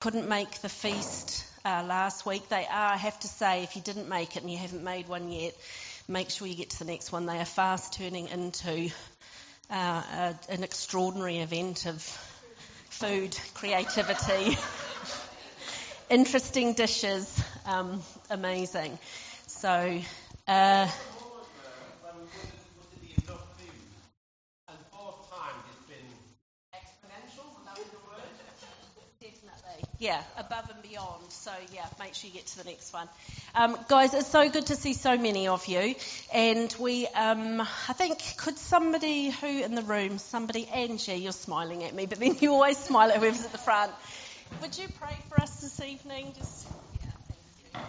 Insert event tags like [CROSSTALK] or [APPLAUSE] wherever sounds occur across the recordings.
couldn't make the feast uh, last week, they are, I have to say, if you didn't make it and you haven't made one yet, make sure you get to the next one. They are fast turning into uh, a, an extraordinary event of food, creativity, [LAUGHS] interesting dishes, um, amazing. So, uh, yeah, above and beyond. So yeah, make sure you get to the next one. Um, guys, it's so good to see so many of you. And we, um, I think, could somebody who in the room, somebody, Angie, you're smiling at me, but then you always [LAUGHS] smile at whoever's at the front. Would you pray for us this evening? Just. Yeah, thank you.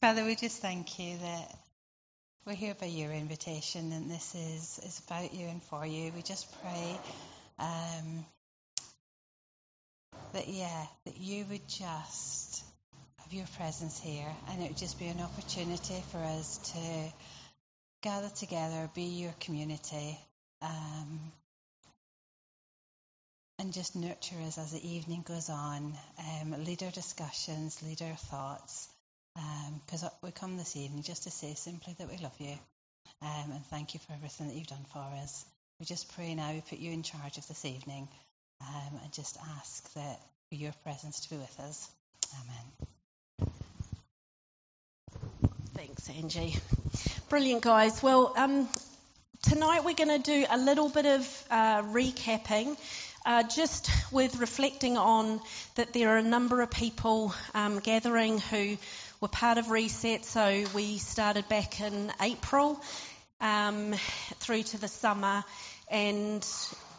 Father, we just thank you that we're here by your invitation, and this is, is about you and for you. We just pray um, that, yeah, that you would just have your presence here, and it would just be an opportunity for us to gather together, be your community, um, and just nurture us as the evening goes on, um, lead our discussions, lead our thoughts because um, we come this evening just to say simply that we love you um, and thank you for everything that you've done for us. We just pray now we put you in charge of this evening um, and just ask that for your presence to be with us. Amen. Thanks, Angie. Brilliant, guys. Well, um, tonight we're going to do a little bit of uh, recapping. Uh, just with reflecting on that there are a number of people um, gathering who were part of Reset. So we started back in April um, through to the summer. And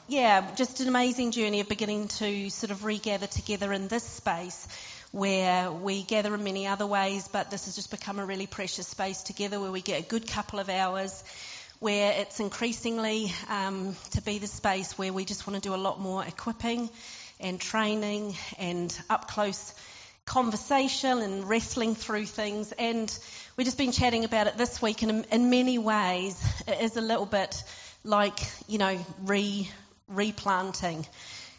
yeah, just an amazing journey of beginning to sort of regather together in this space where we gather in many other ways, but this has just become a really precious space together where we get a good couple of hours, where it's increasingly um, to be the space where we just want to do a lot more equipping and training and up close conversation and wrestling through things. And we've just been chatting about it this week, and in, many ways, it is a little bit like, you know, re, replanting.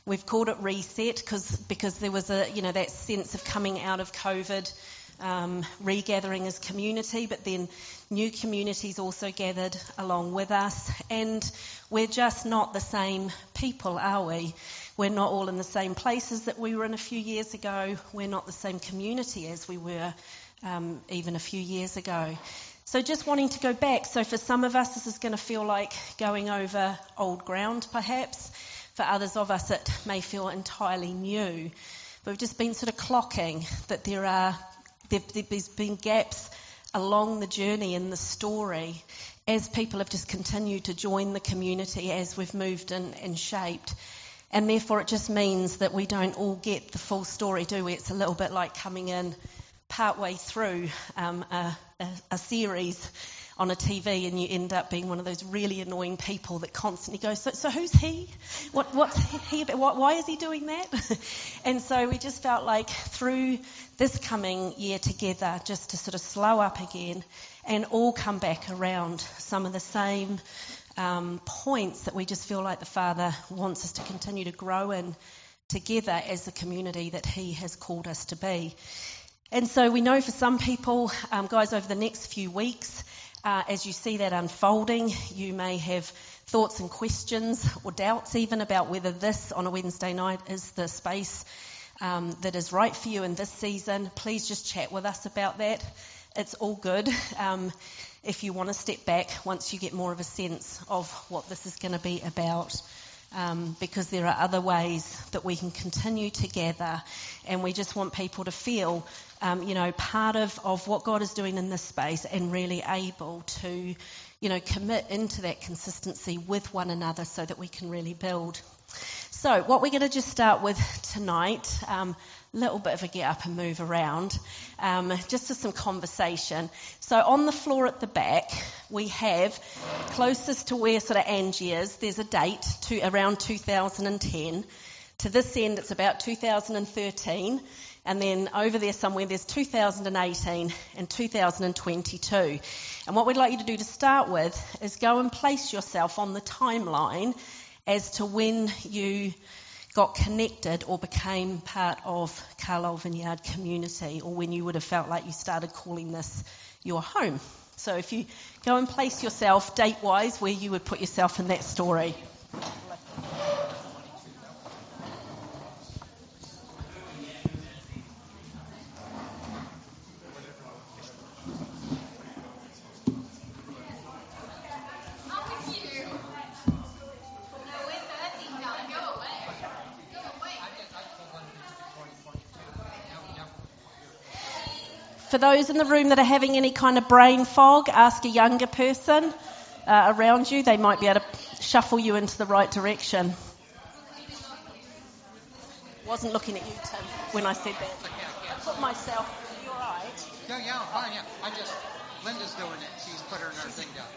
We've called it reset because because there was a you know that sense of coming out of COVID, um, regathering as community, but then new communities also gathered along with us, and we're just not the same people, are we? We're not all in the same places that we were in a few years ago. We're not the same community as we were um, even a few years ago. So just wanting to go back. So for some of us, this is going to feel like going over old ground, perhaps. For others of us, it may feel entirely new. But we've just been sort of clocking that there are there's been gaps along the journey in the story as people have just continued to join the community as we've moved and, shaped. And therefore, it just means that we don't all get the full story, do we? It's a little bit like coming in partway through um, a, a, a, series on a TV and you end up being one of those really annoying people that constantly goes, so, so who's he? What, what's [LAUGHS] he about? What, why is he doing that? [LAUGHS] and so we just felt like through this coming year together, just to sort of slow up again and all come back around some of the same um, points that we just feel like the Father wants us to continue to grow in together as the community that He has called us to be. And so we know for some people, um, guys, over the next few weeks, uh, as you see that unfolding, you may have thoughts and questions or doubts even about whether this on a Wednesday night is the space um, that is right for you in this season. Please just chat with us about that. It's all good. Um, if you want to step back once you get more of a sense of what this is going to be about. Um, because there are other ways that we can continue together, and we just want people to feel, um, you know, part of, of what God is doing in this space and really able to, you know, commit into that consistency with one another so that we can really build. So, what we're going to just start with tonight, um, little bit of a get up and move around, um, just for some conversation. So on the floor at the back, we have closest to where sort of Angie is, there's a date to around 2010. To this end, it's about 2013. And then over there somewhere, there's 2018 and 2022. And what we'd like you to do to start with is go and place yourself on the timeline as to when you got connected or became part of Carlisle Vineyard community, or when you would have felt like you started calling this your home. So if you go and place yourself date wise where you would put yourself in that story. For those in the room that are having any kind of brain fog, ask a younger person uh, around you. They might be able to shuffle you into the right direction. Wasn't looking at you, Tim, when I said that. I put myself. Are you alright? Yeah, yeah, fine, yeah. I just, Linda's doing it. She's put her, her thing down.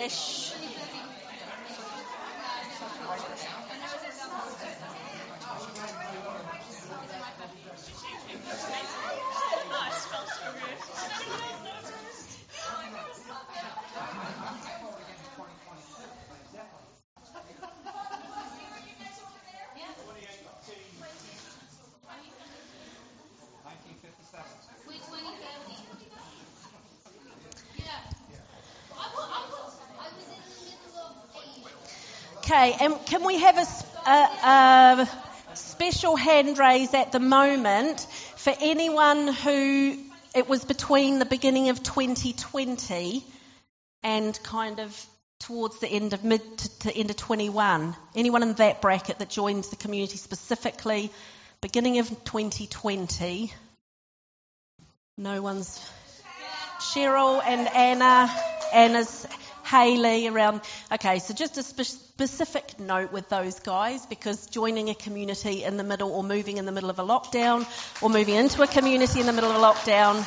Ish. Okay, and can we have a, a, a, special hand raise at the moment for anyone who it was between the beginning of 2020 and kind of towards the end of mid to, to end of 21? Anyone in that bracket that joined the community specifically beginning of 2020? No one's. Cheryl and Anna. Anna's Haley around. Okay, so just a spe- specific note with those guys because joining a community in the middle or moving in the middle of a lockdown or moving into a community in the middle of a lockdown,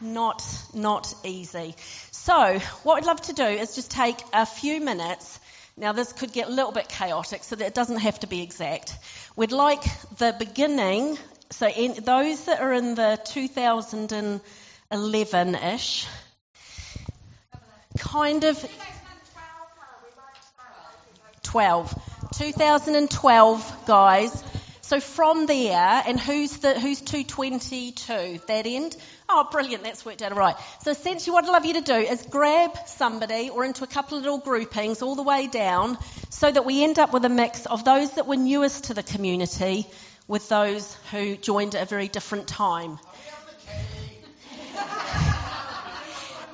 not, not easy. So what I'd love to do is just take a few minutes now, this could get a little bit chaotic, so that it doesn't have to be exact. We'd like the beginning, so in, those that are in the 2011 ish, kind of 12. 2012, guys. So from there, and who's the who's 222? That end? Oh, brilliant! That's worked out all right. So essentially, what I'd love you to do is grab somebody or into a couple of little groupings all the way down, so that we end up with a mix of those that were newest to the community with those who joined at a very different time.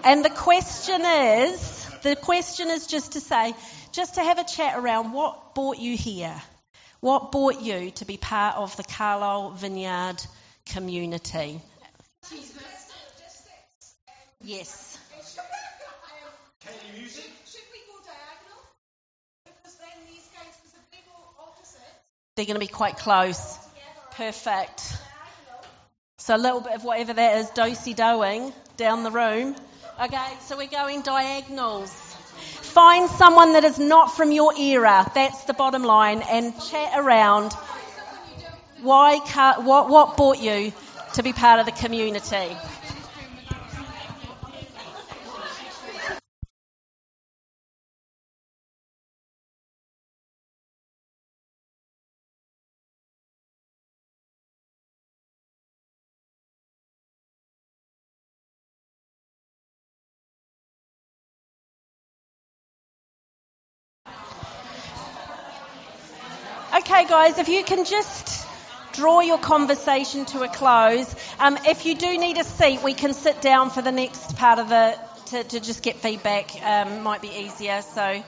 And the question is, the question is just to say, just to have a chat around what brought you here? What brought you to be part of the Carlisle Vineyard community? Yes. They're going to be quite close. Perfect. So a little bit of whatever that is, dosey doing down the room. Okay, so we're going diagonals. Find someone that is not from your era. That's the bottom line, and chat around. Why? What? What brought you to be part of the community? Okay, guys, if you can just draw your conversation to a close. Um, if you do need a seat, we can sit down for the next part of the to, to just get feedback. Um, might be easier. So.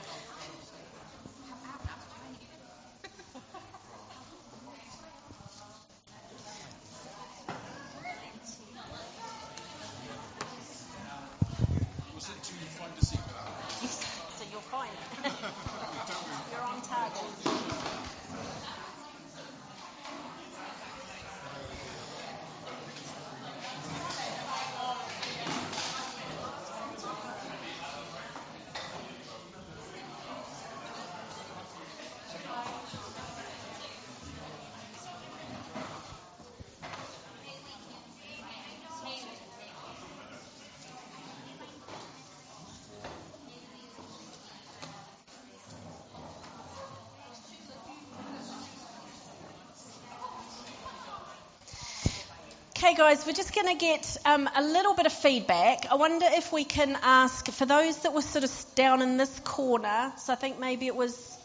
Okay, guys, we're just going to get um, a little bit of feedback. I wonder if we can ask for those that were sort of down in this corner. So I think maybe it was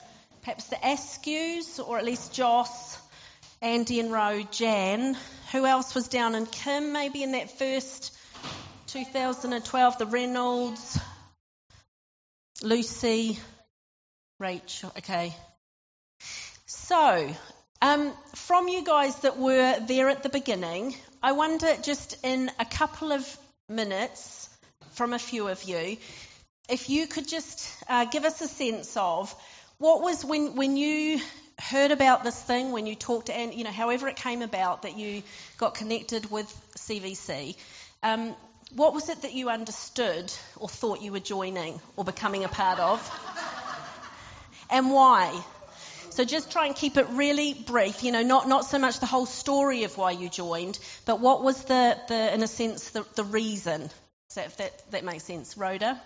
perhaps the Askews, or at least Joss, Andy and Ro, Jan. Who else was down? And Kim, maybe in that first 2012, the Reynolds, Lucy, Rachel. Okay. So, um, from you guys that were there at the beginning, I wonder just in a couple of minutes from a few of you, if you could just uh, give us a sense of what was when, when you heard about this thing, when you talked, and you know, however it came about that you got connected with CVC, um, what was it that you understood or thought you were joining or becoming a part of? and why? So just try and keep it really brief, you know, not, not so much the whole story of why you joined, but what was the, the in a sense, the, the reason. So if that, that makes sense. Rhoda?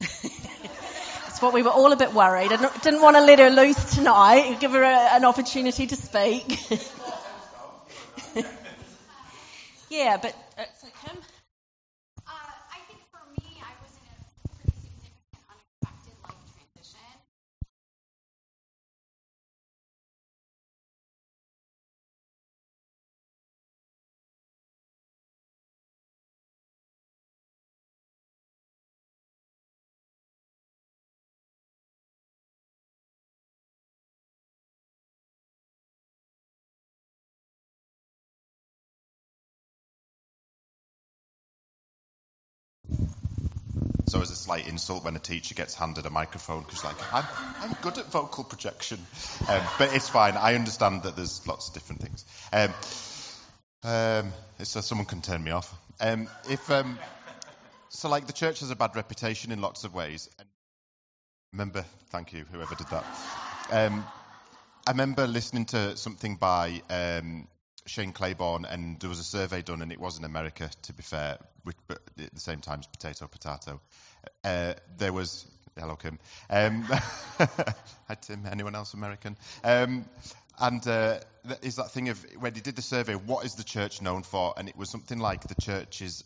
[LAUGHS] That's what we were all a bit worried. I didn't want to let her loose tonight, give her a, an opportunity to speak. [LAUGHS] yeah, but uh, so Kim? It's a slight insult when a teacher gets handed a microphone because, like, I'm, I'm good at vocal projection. Um, but it's fine. I understand that there's lots of different things. Um, um, so someone can turn me off. Um, if um, so, like, the church has a bad reputation in lots of ways. Remember, thank you, whoever did that. Um, I remember listening to something by Shane Claiborne, and there was a survey done, and it was in America, to be fair, but at the same time, potato, potato. Uh, there was, hello, Kim. Um, [LAUGHS] hi, Tim. Anyone else American? Um, and uh, is that thing of when he did the survey, what is the church known for? And it was something like the church is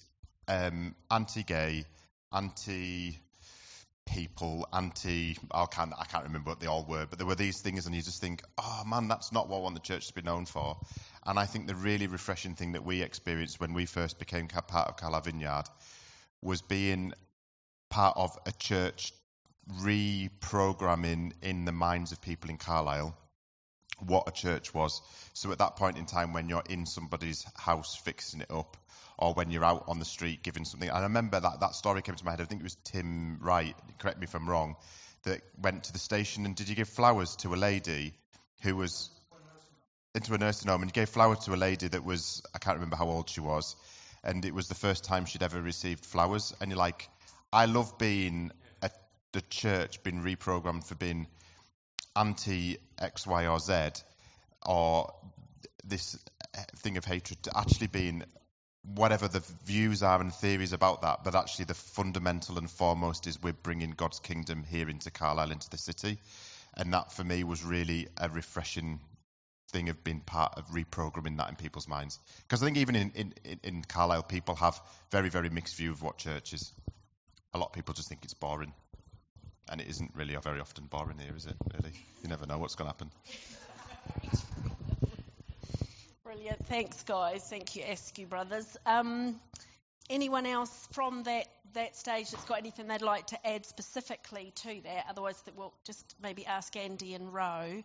um, anti-gay, anti people, anti, I can't, I can't remember what they all were, but there were these things, and you just think, oh man, that's not what I want the church to be known for. And I think the really refreshing thing that we experienced when we first became part of Carlisle Vineyard was being part of a church reprogramming in the minds of people in Carlisle what a church was. So at that point in time, when you're in somebody's house fixing it up, or when you're out on the street giving something. I remember that that story came to my head. I think it was Tim Wright. Correct me if I'm wrong. That went to the station and did you give flowers to a lady who was into a nursing home and you gave flowers to a lady that was I can't remember how old she was, and it was the first time she'd ever received flowers. And you're like, I love being at the church, being reprogrammed for being anti X, Y, or Z, or this thing of hatred to actually being whatever the views are and theories about that, but actually the fundamental and foremost is we're bringing God's kingdom here into Carlisle, into the city. And that for me was really a refreshing thing of being part of reprogramming that in people's minds. Because I think even in, in, in Carlisle, people have very, very mixed view of what church is. A lot of people just think it's boring. And it isn't really very often boring here, is it? Really? You never know what's going to happen. Brilliant. Thanks, guys. Thank you, Askew Brothers. Um, anyone else from that, that stage that's got anything they'd like to add specifically to that? Otherwise, we'll just maybe ask Andy and Ro.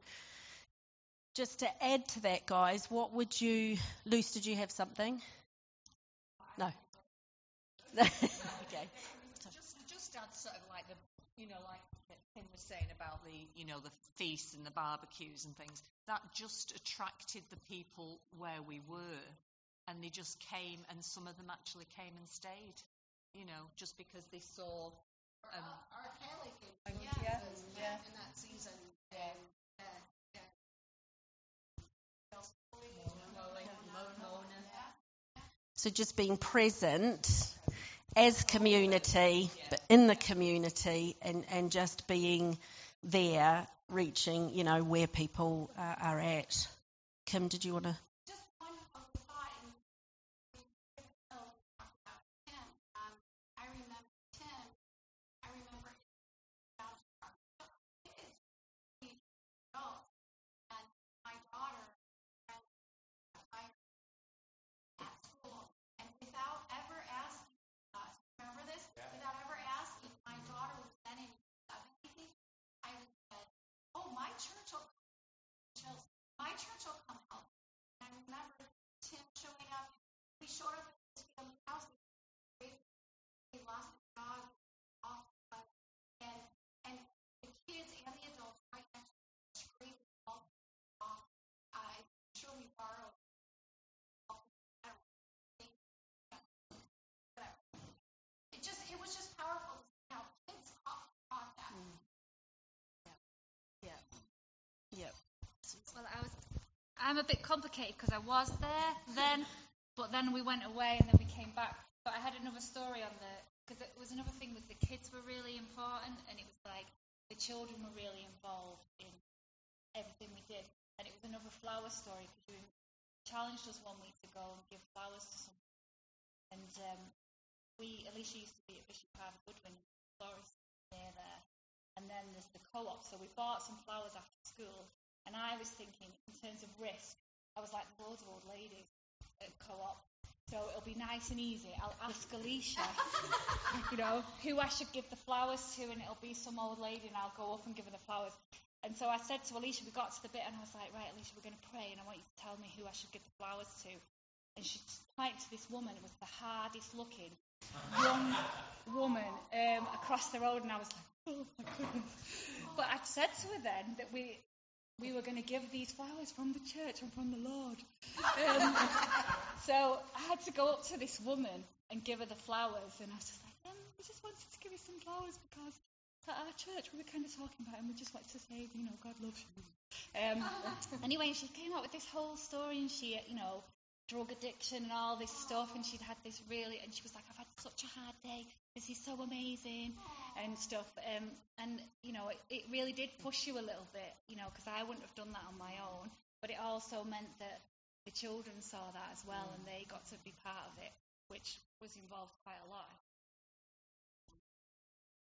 Just to add to that, guys, what would you, Luce, did you have something? No. [LAUGHS] okay. Just, just add sort of like the, you know, like Tim was saying about the, you know, the feasts and the barbecues and things. That just attracted the people where we were, and they just came, and some of them actually came and stayed. You know, just because they saw. Um, our, our Kelly came. Yeah. yeah. In that season. Um, So just being present as community, but in the community, and, and just being there, reaching, you know, where people uh, are at. Kim, did you want to? Church will come help. And I remember Tim showing up. We showed up at his family house. He lost his dog off, and and the kids and the adults right next to him screaming all off. I'm sure we borrowed. It just it was just powerful to see how kids caught, caught that. Yep. Well, I was. I'm a bit complicated because I was there then, but then we went away and then we came back. But I had another story on the because it was another thing was the kids were really important and it was like the children were really involved in everything we did. And it was another flower story because you challenged us one week to go and give flowers to someone. And um, we, Alicia used to be at Bishop Harvey Goodwin, florist near there. And then there's the co-op. So we bought some flowers after school. And I was thinking, in terms of risk, I was like loads of old ladies at co-op. So it'll be nice and easy. I'll ask Alicia, [LAUGHS] you know, who I should give the flowers to, and it'll be some old lady, and I'll go up and give her the flowers. And so I said to Alicia, we got to the bit, and I was like, right, Alicia, we're going to pray, and I want you to tell me who I should give the flowers to. And she pointed to this woman, it was the hardest looking young woman um, across the road, and I was like, oh my goodness. But I'd said to her then that we we were going to give these flowers from the church and from the Lord. Um, [LAUGHS] so I had to go up to this woman and give her the flowers, and I was just like, um, we just wanted to give you some flowers because at our church we were kind of talking about, it and we just wanted to say, you know, God loves you. Um, [LAUGHS] anyway, she came out with this whole story, and she, you know, drug addiction and all this stuff, and she'd had this really, and she was like, I've had such a hard day. This is so amazing and stuff. Um, and you know, it, it really did push you a little bit, you know, because I wouldn't have done that on my own. But it also meant that the children saw that as well, and they got to be part of it, which was involved quite a lot.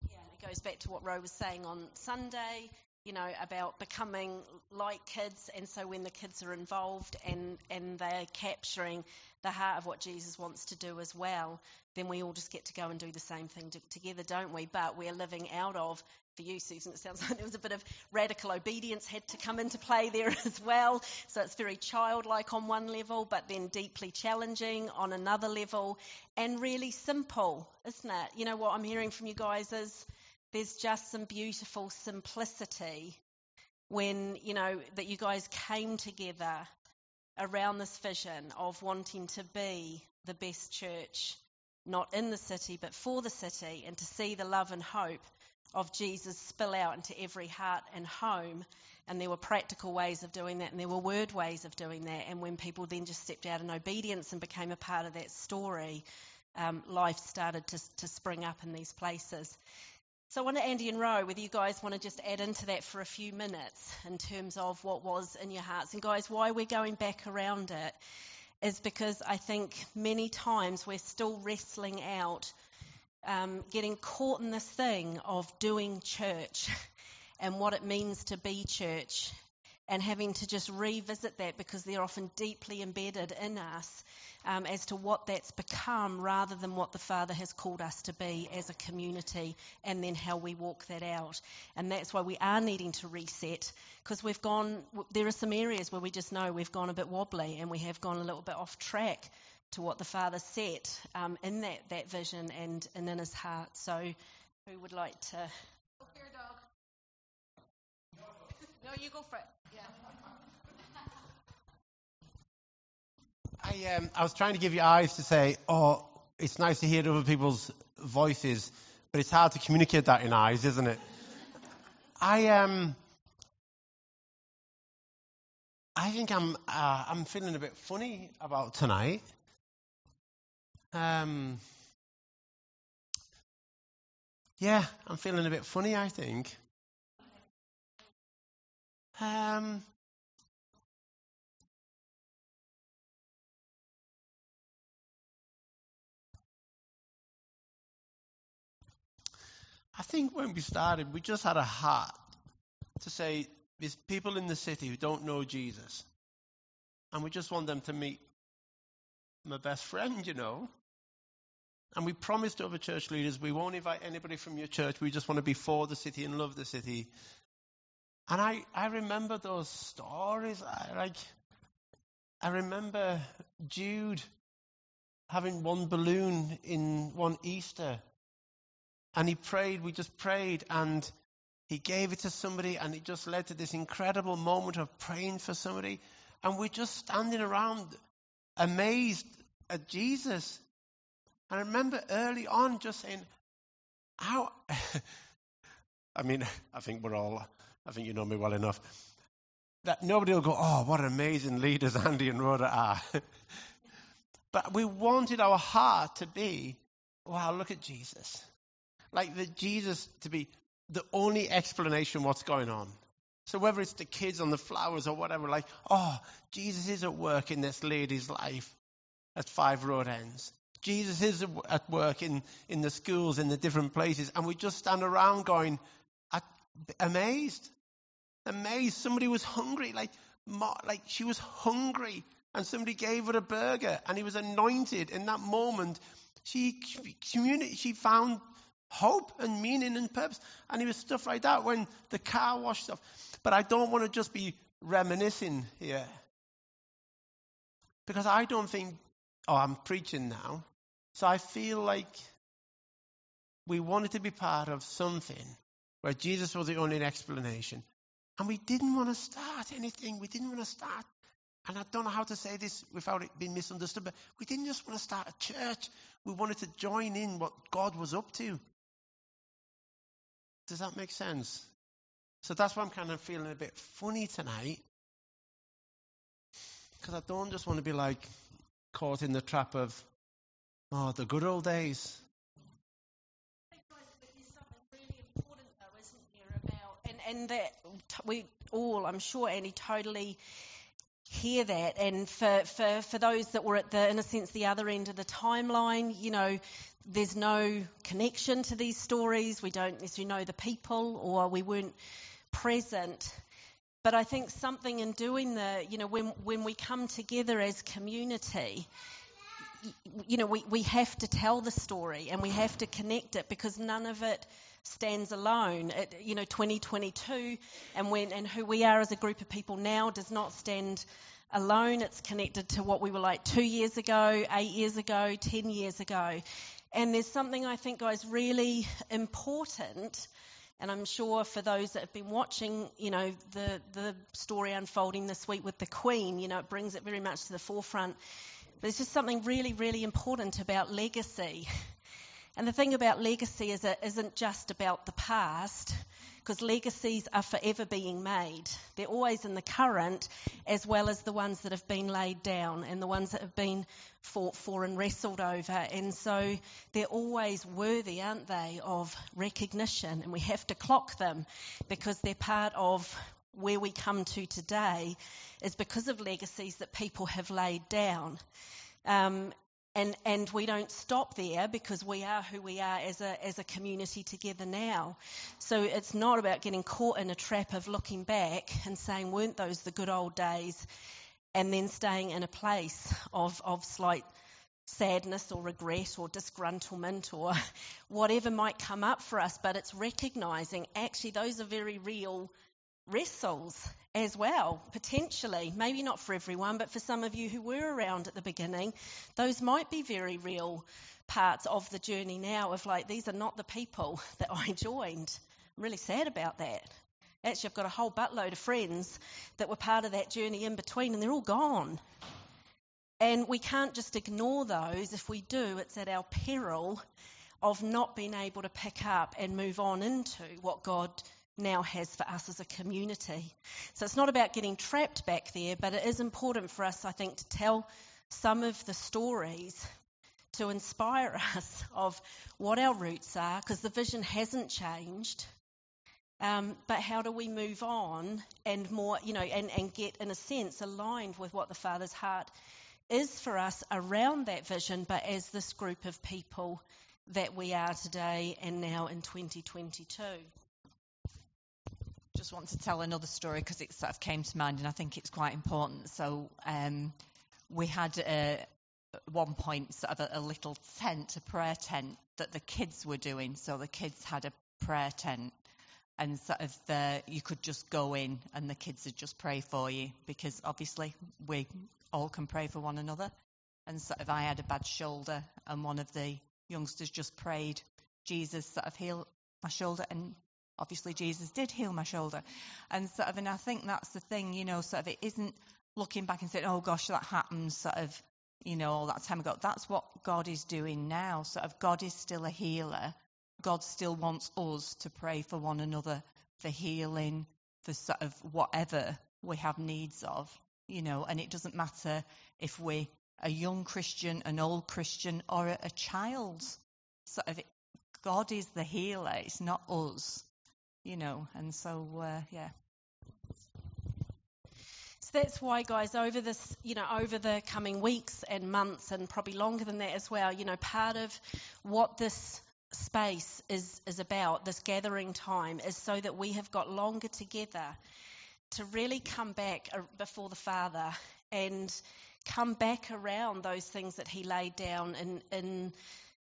Yeah, it goes back to what Ro was saying on Sunday, you know, about becoming like kids. And so when the kids are involved and, and they're capturing the heart of what Jesus wants to do as well, then we all just get to go and do the same thing to, together, don't we? But we're living out of, for you, Susan, it sounds [LAUGHS] like there was a bit of radical obedience had to come into play there [LAUGHS] as well. So it's very childlike on one level, but then deeply challenging on another level, and really simple, isn't it? You know what I'm hearing from you guys is there's just some beautiful simplicity when, you know, that you guys came together around this vision of wanting to be the best church, not in the city, but for the city, and to see the love and hope of Jesus spill out into every heart and home. And there were practical ways of doing that, and there were word ways of doing that. And when people then just stepped out in obedience and became a part of that story, um, life started to, to spring up in these places. So I wonder, Andy and Ro, whether you guys want to just add into that for a few minutes in terms of what was in your hearts. And guys, why we're going back around it is because I think many times we're still wrestling out, um, getting caught in this thing of doing church [LAUGHS] and what it means to be church and having to just revisit that because they're often deeply embedded in us um, as to what that's become rather than what the Father has called us to be as a community and then how we walk that out. And that's why we are needing to reset because we've gone, there are some areas where we just know we've gone a bit wobbly and we have gone a little bit off track to what the Father set um, in that, that vision and, and in his heart. So, who would like to? Your dog. No, you go for it. I, um, I was trying to give you eyes to say, oh, it's nice to hear other people's voices, but it's hard to communicate that in eyes, isn't it? I um, I think I'm uh, I'm feeling a bit funny about tonight. Um, yeah, I'm feeling a bit funny. I think. Um, I think when we started, we just had a heart to say there's people in the city who don't know Jesus, and we just want them to meet my best friend, you know. And we promised other church leaders we won't invite anybody from your church. We just want to be for the city and love the city. And I, I remember those stories. I, like, I remember Jude having one balloon in one Easter. And he prayed, we just prayed, and he gave it to somebody, and it just led to this incredible moment of praying for somebody. And we're just standing around amazed at Jesus. And I remember early on just saying, how. [LAUGHS] I mean, I think we're all, I think you know me well enough, that nobody will go, oh, what amazing leaders [LAUGHS] Andy and Rhoda are. [LAUGHS] but we wanted our heart to be, wow, look at Jesus. Like the Jesus to be the only explanation what's going on. So whether it's the kids on the flowers or whatever, like, oh, Jesus is at work in this lady's life at Five Road Ends. Jesus is at work in, in the schools, in the different places, and we just stand around going, amazed, amazed. Somebody was hungry, like, like she was hungry, and somebody gave her a burger, and he was anointed. In that moment, she she found hope and meaning and purpose, and it was stuff like that when the car washed off. But I don't want to just be reminiscing here, because I don't think. Oh, I'm preaching now. So I feel like we wanted to be part of something where Jesus was the only explanation. And we didn't want to start anything. We didn't want to start. And I don't know how to say this without it being misunderstood, but we didn't just want to start a church. We wanted to join in what God was up to. Does that make sense? So that's why I'm kind of feeling a bit funny tonight. Because I don't just want to be like caught in the trap of Oh, the good old days. And, that we all, I'm sure, Annie, totally hear that. And for, for, for those that were at the, in a sense, the other end of the timeline, you know, there's no connection to these stories. We don't necessarily know the people or we weren't present. But I think something in doing the, you know, when, when we come together as community, you know, we, we have to tell the story and we have to connect it because none of it stands alone. It, you know, 2022 and when and who we are as a group of people now does not stand alone. It's connected to what we were like two years ago, eight years ago, ten years ago. And there's something I think, guys, really important. And I'm sure for those that have been watching, you know, the, the story unfolding this week with the Queen, you know, it brings it very much to the forefront But there's just something really, really important about legacy. And the thing about legacy is it isn't just about the past, because legacies are forever being made. They're always in the current, as well as the ones that have been laid down and the ones that have been fought for and wrestled over. And so they're always worthy, aren't they, of recognition. And we have to clock them because they're part of where we come to today is because of legacies that people have laid down. Um, and, and we don't stop there because we are who we are as a, as a community together now. So it's not about getting caught in a trap of looking back and saying, weren't those the good old days? And then staying in a place of, of slight sadness or regret or disgruntlement or [LAUGHS] whatever might come up for us. But it's recognizing actually those are very real wrestles as well, potentially. Maybe not for everyone, but for some of you who were around at the beginning, those might be very real parts of the journey now of like, these are not the people [LAUGHS] that I joined. I'm really sad about that. Actually, I've got a whole buttload of friends that were part of that journey in between, and they're all gone. And we can't just ignore those. If we do, it's at our peril of not being able to pick up and move on into what God now has for us as a community. So it's not about getting trapped back there, but it is important for us, I think, to tell some of the stories to inspire [LAUGHS] us of what our roots are, because the vision hasn't changed. Um, but how do we move on and more, you know, and, and get, in a sense, aligned with what the Father's heart is for us around that vision, but as this group of people that we are today and now in 2022 just want to tell another story because it sort of came to mind and I think it's quite important. So um, we had at one point sort of a, a, little tent, a prayer tent that the kids were doing. So the kids had a prayer tent and sort of the, you could just go in and the kids would just pray for you because obviously we all can pray for one another. And sort of I had a bad shoulder and one of the youngsters just prayed, Jesus sort of heal my shoulder and obviously Jesus did heal my shoulder. And sort of, and I think that's the thing, you know, sort of it isn't looking back and saying, oh gosh, that happened sort of, you know, all that time ago. That's what God is doing now. Sort of God is still a healer God still wants us to pray for one another for healing, for sort of whatever we have needs of, you know, and it doesn't matter if we're a young Christian, an old Christian, or a, a child. Sort of, God is the healer. It's not us, you know, and so uh, yeah. So that's why, guys, over this, you know, over the coming weeks and months, and probably longer than that as well, you know, part of what this space is, is about, this gathering time, is so that we have got longer together to really come back before the Father and come back around those things that He laid down in, in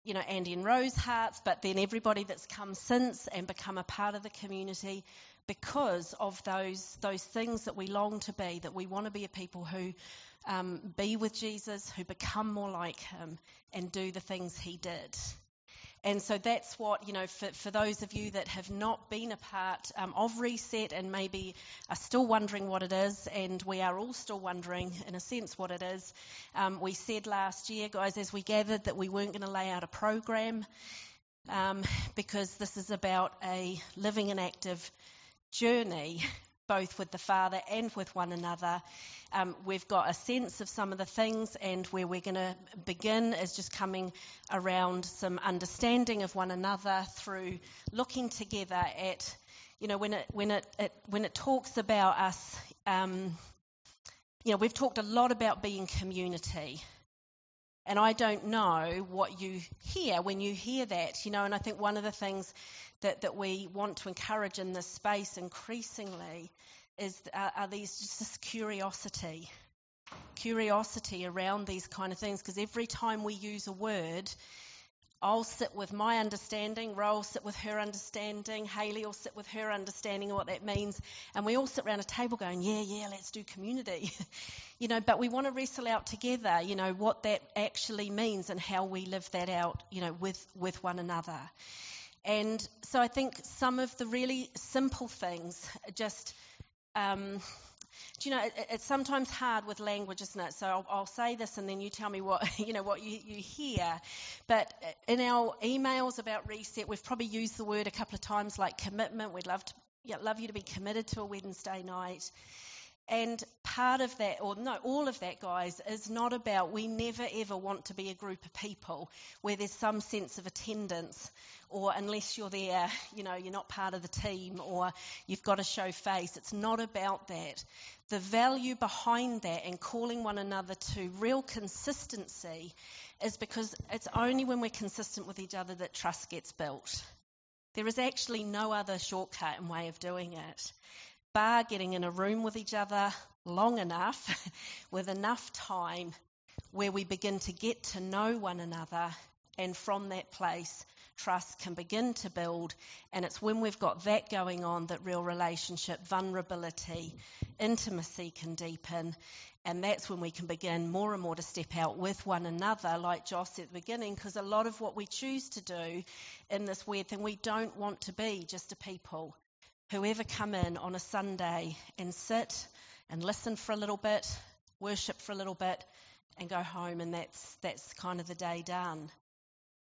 you know, Andy and Ro's hearts, but then everybody that's come since and become a part of the community because of those those things that we long to be, that we want to be a people who um, be with Jesus, who become more like Him, and do the things He did. And so that's what, you know, for, for those of you that have not been a part um, of Reset and maybe are still wondering what it is, and we are all still wondering, in a sense, what it is, um, we said last year, guys, as we gathered, that we weren't going to lay out a program um, because this is about a living and active journey both with the Father and with one another. Um, we've got a sense of some of the things, and where we're going to begin is just coming around some understanding of one another through looking together at, you know, when it when it, it when it talks about us. Um, you know, we've talked a lot about being community. And I don't know what you hear when you hear that, you know, and I think one of the things that, that we want to encourage in this space increasingly is uh, are these just this curiosity, curiosity around these kind of things. Because every time we use a word, I'll sit with my understanding, Ro will sit with her understanding, Haley will sit with her understanding of what that means, and we all sit around a table going, yeah, yeah, let's do community. [LAUGHS] you know, but we want to wrestle out together, you know, what that actually means and how we live that out, you know, with, with one another. And so I think some of the really simple things just. Um, do you know, it, it's sometimes hard with language, isn't it? So I'll, I'll, say this, and then you tell me what [LAUGHS] you know what you, you hear. But in our emails about reset, we've probably used the word a couple of times, like commitment. We'd love to, yeah, love you to be committed to a Wednesday night. And part of that, or no, all of that, guys, is not about we never ever want to be a group of people where there's some sense of attendance, or unless you're there, you know, you're not part of the team, or you've got to show face. It's not about that. The value behind that and calling one another to real consistency is because it's only when we're consistent with each other that trust gets built. There is actually no other shortcut and way of doing it bar getting in a room with each other long enough, [LAUGHS] with enough time where we begin to get to know one another, and from that place, trust can begin to build. And it's when we've got that going on that real relationship, vulnerability, intimacy can deepen. And that's when we can begin more and more to step out with one another, like Joss at the beginning, because a lot of what we choose to do in this weird thing, we don't want to be just a people whoever come in on a Sunday and sit and listen for a little bit, worship for a little bit, and go home, and that's that's kind of the day done.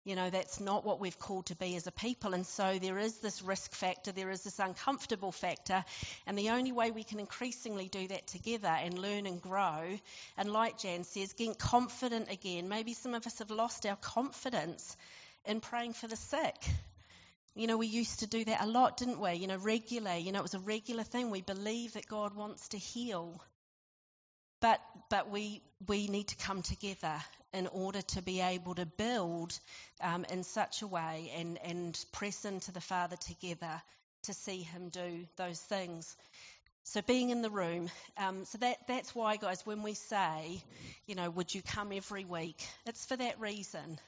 You know, that's not what we've called to be as a people. And so there is this risk factor, there is this uncomfortable factor. And the only way we can increasingly do that together and learn and grow, and like Jan says, get confident again. Maybe some of us have lost our confidence in praying for the sick. You know, we used to do that a lot, didn't we? You know, regularly. You know, it was a regular thing. We believe that God wants to heal. But, but we, we need to come together in order to be able to build um, in such a way and, and press into the Father together to see Him do those things. So being in the room, um, so that, that's why, guys, when we say, you know, would you come every week, it's for that reason.